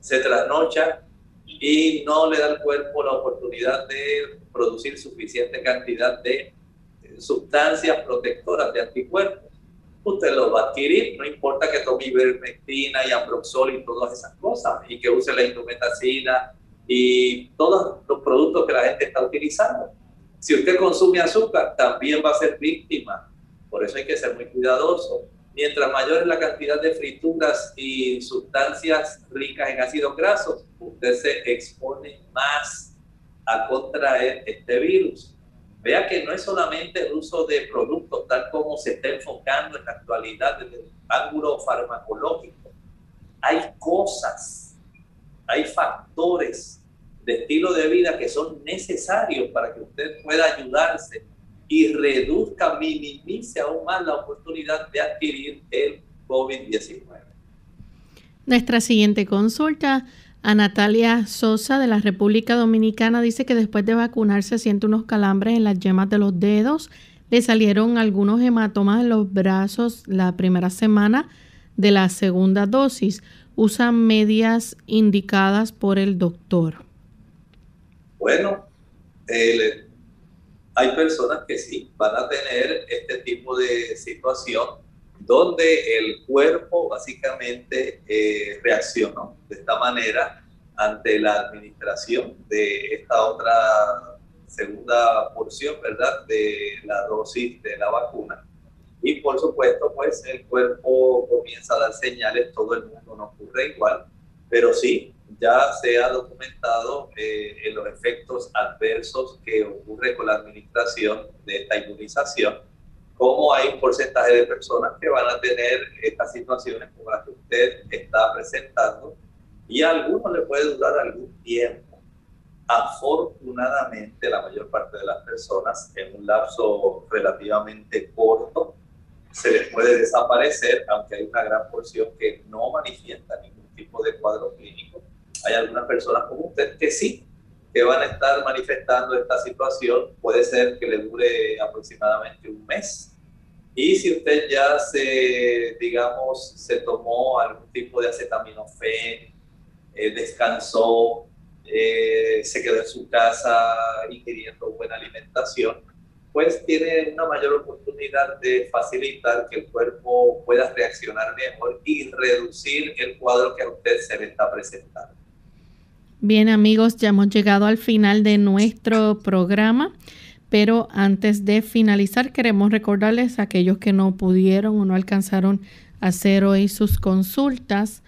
se trasnocha, y no le da al cuerpo la oportunidad de producir suficiente cantidad de sustancias protectoras de anticuerpos. Usted los va a adquirir, no importa que tome ivermectina y ambroxol y todas esas cosas, y que use la indometacina y todos los productos que la gente está utilizando. Si usted consume azúcar, también va a ser víctima. Por eso hay que ser muy cuidadoso mientras mayor es la cantidad de frituras y sustancias ricas en ácidos grasos, usted se expone más a contraer este virus. Vea que no es solamente el uso de productos tal como se está enfocando en la actualidad desde el ángulo farmacológico. Hay cosas, hay factores de estilo de vida que son necesarios para que usted pueda ayudarse y reduzca, minimice aún más la oportunidad de adquirir el COVID-19. Nuestra siguiente consulta, a Natalia Sosa de la República Dominicana, dice que después de vacunarse siente unos calambres en las yemas de los dedos, le salieron algunos hematomas en los brazos la primera semana de la segunda dosis. Usa medias indicadas por el doctor. Bueno, el hay personas que sí van a tener este tipo de situación donde el cuerpo básicamente eh, reaccionó de esta manera ante la administración de esta otra segunda porción, ¿verdad?, de la dosis de la vacuna. Y por supuesto, pues el cuerpo comienza a dar señales, todo el mundo no ocurre igual, pero sí, ya se ha documentado eh, en los efectos adversos que ocurre con la administración de esta inmunización, cómo hay un porcentaje de personas que van a tener estas situaciones como las que usted está presentando y a algunos le puede durar algún tiempo. Afortunadamente, la mayor parte de las personas en un lapso relativamente corto se les puede desaparecer, aunque hay una gran porción que no manifiesta ningún tipo de cuadro clínico hay algunas personas como usted que sí, que van a estar manifestando esta situación. Puede ser que le dure aproximadamente un mes. Y si usted ya se, digamos, se tomó algún tipo de acetaminofén, eh, descansó, eh, se quedó en su casa ingiriendo buena alimentación, pues tiene una mayor oportunidad de facilitar que el cuerpo pueda reaccionar mejor y reducir el cuadro que a usted se le está presentando. Bien amigos, ya hemos llegado al final de nuestro programa, pero antes de finalizar queremos recordarles a aquellos que no pudieron o no alcanzaron a hacer hoy sus consultas,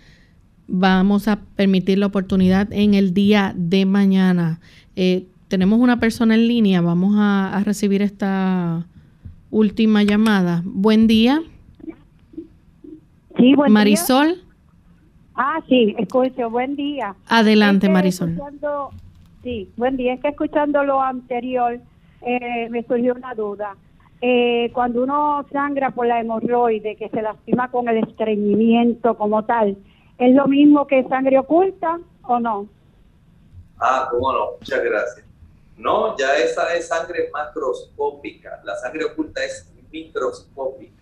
vamos a permitir la oportunidad en el día de mañana. Eh, tenemos una persona en línea, vamos a, recibir esta última llamada. Buen día. Sí, buen Marisol. Ah, sí, escucho, buen día. Adelante, Marisol. Sí, buen día. Es que escuchando lo anterior eh, me surgió una duda. Eh, cuando uno sangra por la hemorroide, que se lastima con el estreñimiento como tal, ¿es lo mismo que sangre oculta o no? Ah, cómo no, muchas gracias. No, ya esa es sangre macroscópica. La sangre oculta es microscópica.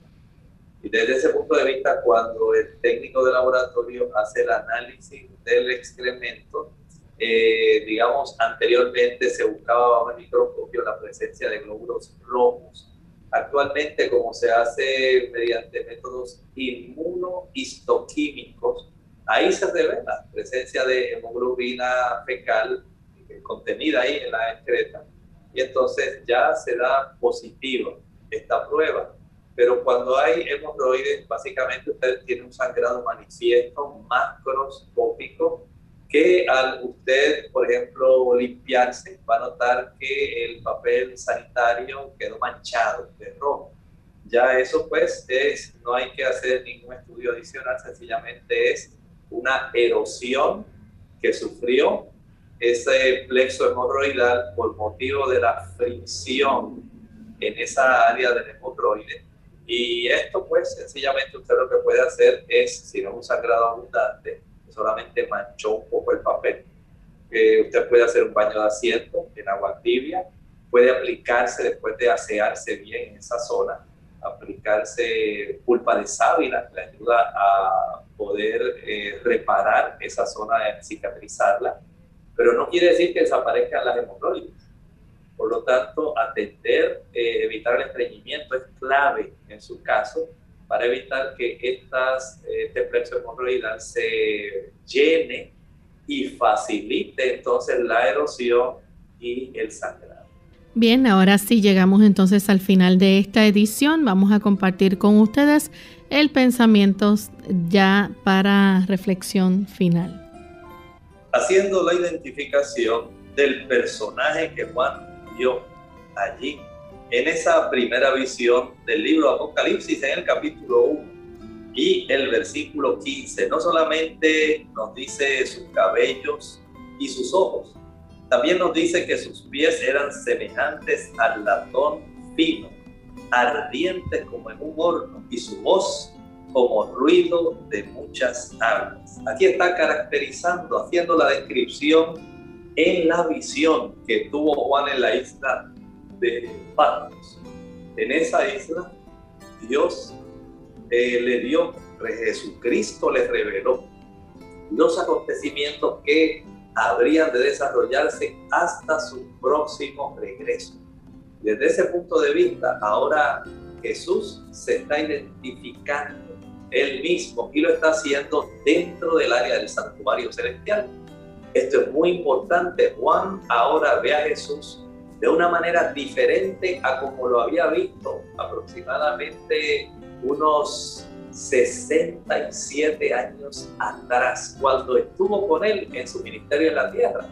Y desde ese punto de vista, cuando el técnico de laboratorio hace el análisis del excremento, eh, digamos, anteriormente se buscaba bajo el microscopio la presencia de glóbulos rojos. Actualmente, como se hace mediante métodos inmunohistoquímicos, ahí se revela la presencia de hemoglobina fecal contenida ahí en la excreta y entonces ya se da positiva esta prueba. Pero cuando hay hemorroides, básicamente usted tiene un sangrado manifiesto macroscópico que al usted, por ejemplo, limpiarse, va a notar que el papel sanitario quedó manchado de rojo. Ya eso pues es, no hay que hacer ningún estudio adicional, sencillamente es una erosión que sufrió ese plexo hemorroidal por motivo de la fricción en esa área del hemorroide. Y esto pues sencillamente usted lo que puede hacer es, si no es un sangrado abundante, solamente manchó un poco el papel, que usted puede hacer un baño de asiento en agua tibia, puede aplicarse después de asearse bien en esa zona, aplicarse pulpa de sábila, que le ayuda a poder eh, reparar esa zona, cicatrizarla pero no quiere decir que desaparezcan las hemorroides. Por lo tanto, atender, eh, evitar el estreñimiento es clave en su caso para evitar que estas, este plexo hemorroidal se llene y facilite entonces la erosión y el sangrado. Bien, ahora sí llegamos entonces al final de esta edición. Vamos a compartir con ustedes el pensamiento ya para reflexión final haciendo la identificación del personaje que Juan allí en esa primera visión del libro Apocalipsis en el capítulo 1 y el versículo 15. No solamente nos dice sus cabellos y sus ojos, también nos dice que sus pies eran semejantes al latón fino, ardientes como en un horno, y su voz como ruido de muchas aguas. Aquí está caracterizando, haciendo la descripción en la visión que tuvo Juan en la isla de Patmos. En esa isla, Dios eh, le dio, Jesucristo le reveló los acontecimientos que habrían de desarrollarse hasta su próximo regreso. Desde ese punto de vista, ahora Jesús se está identificando él mismo y lo está haciendo dentro del área del santuario celestial. Esto es muy importante. Juan ahora ve a Jesús de una manera diferente a como lo había visto aproximadamente unos 67 años atrás, cuando estuvo con él en su ministerio en la tierra.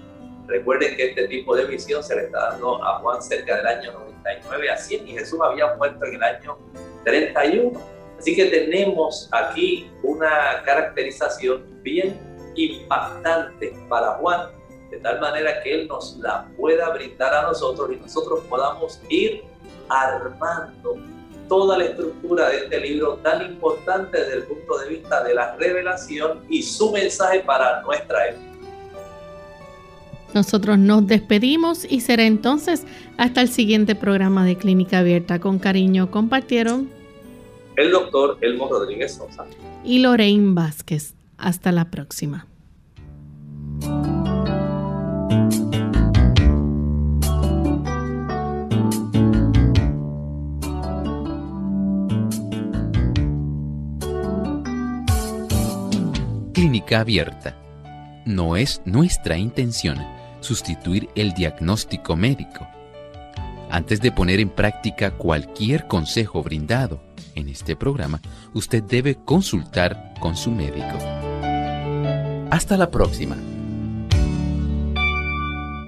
Recuerden que este tipo de visión se le está dando a Juan cerca del año 99 a 100 y Jesús había muerto en el año 31. Así que tenemos aquí una caracterización bien impactante para Juan, de tal manera que él nos la pueda brindar a nosotros y nosotros podamos ir armando toda la estructura de este libro tan importante desde el punto de vista de la revelación y su mensaje para nuestra época. Nosotros nos despedimos y será entonces hasta el siguiente programa de Clínica Abierta. Con cariño compartieron el doctor Elmo Rodríguez Sosa y Lorraine Vázquez. Hasta la próxima. Clínica abierta. No es nuestra intención sustituir el diagnóstico médico. Antes de poner en práctica cualquier consejo brindado, en este programa, usted debe consultar con su médico. Hasta la próxima.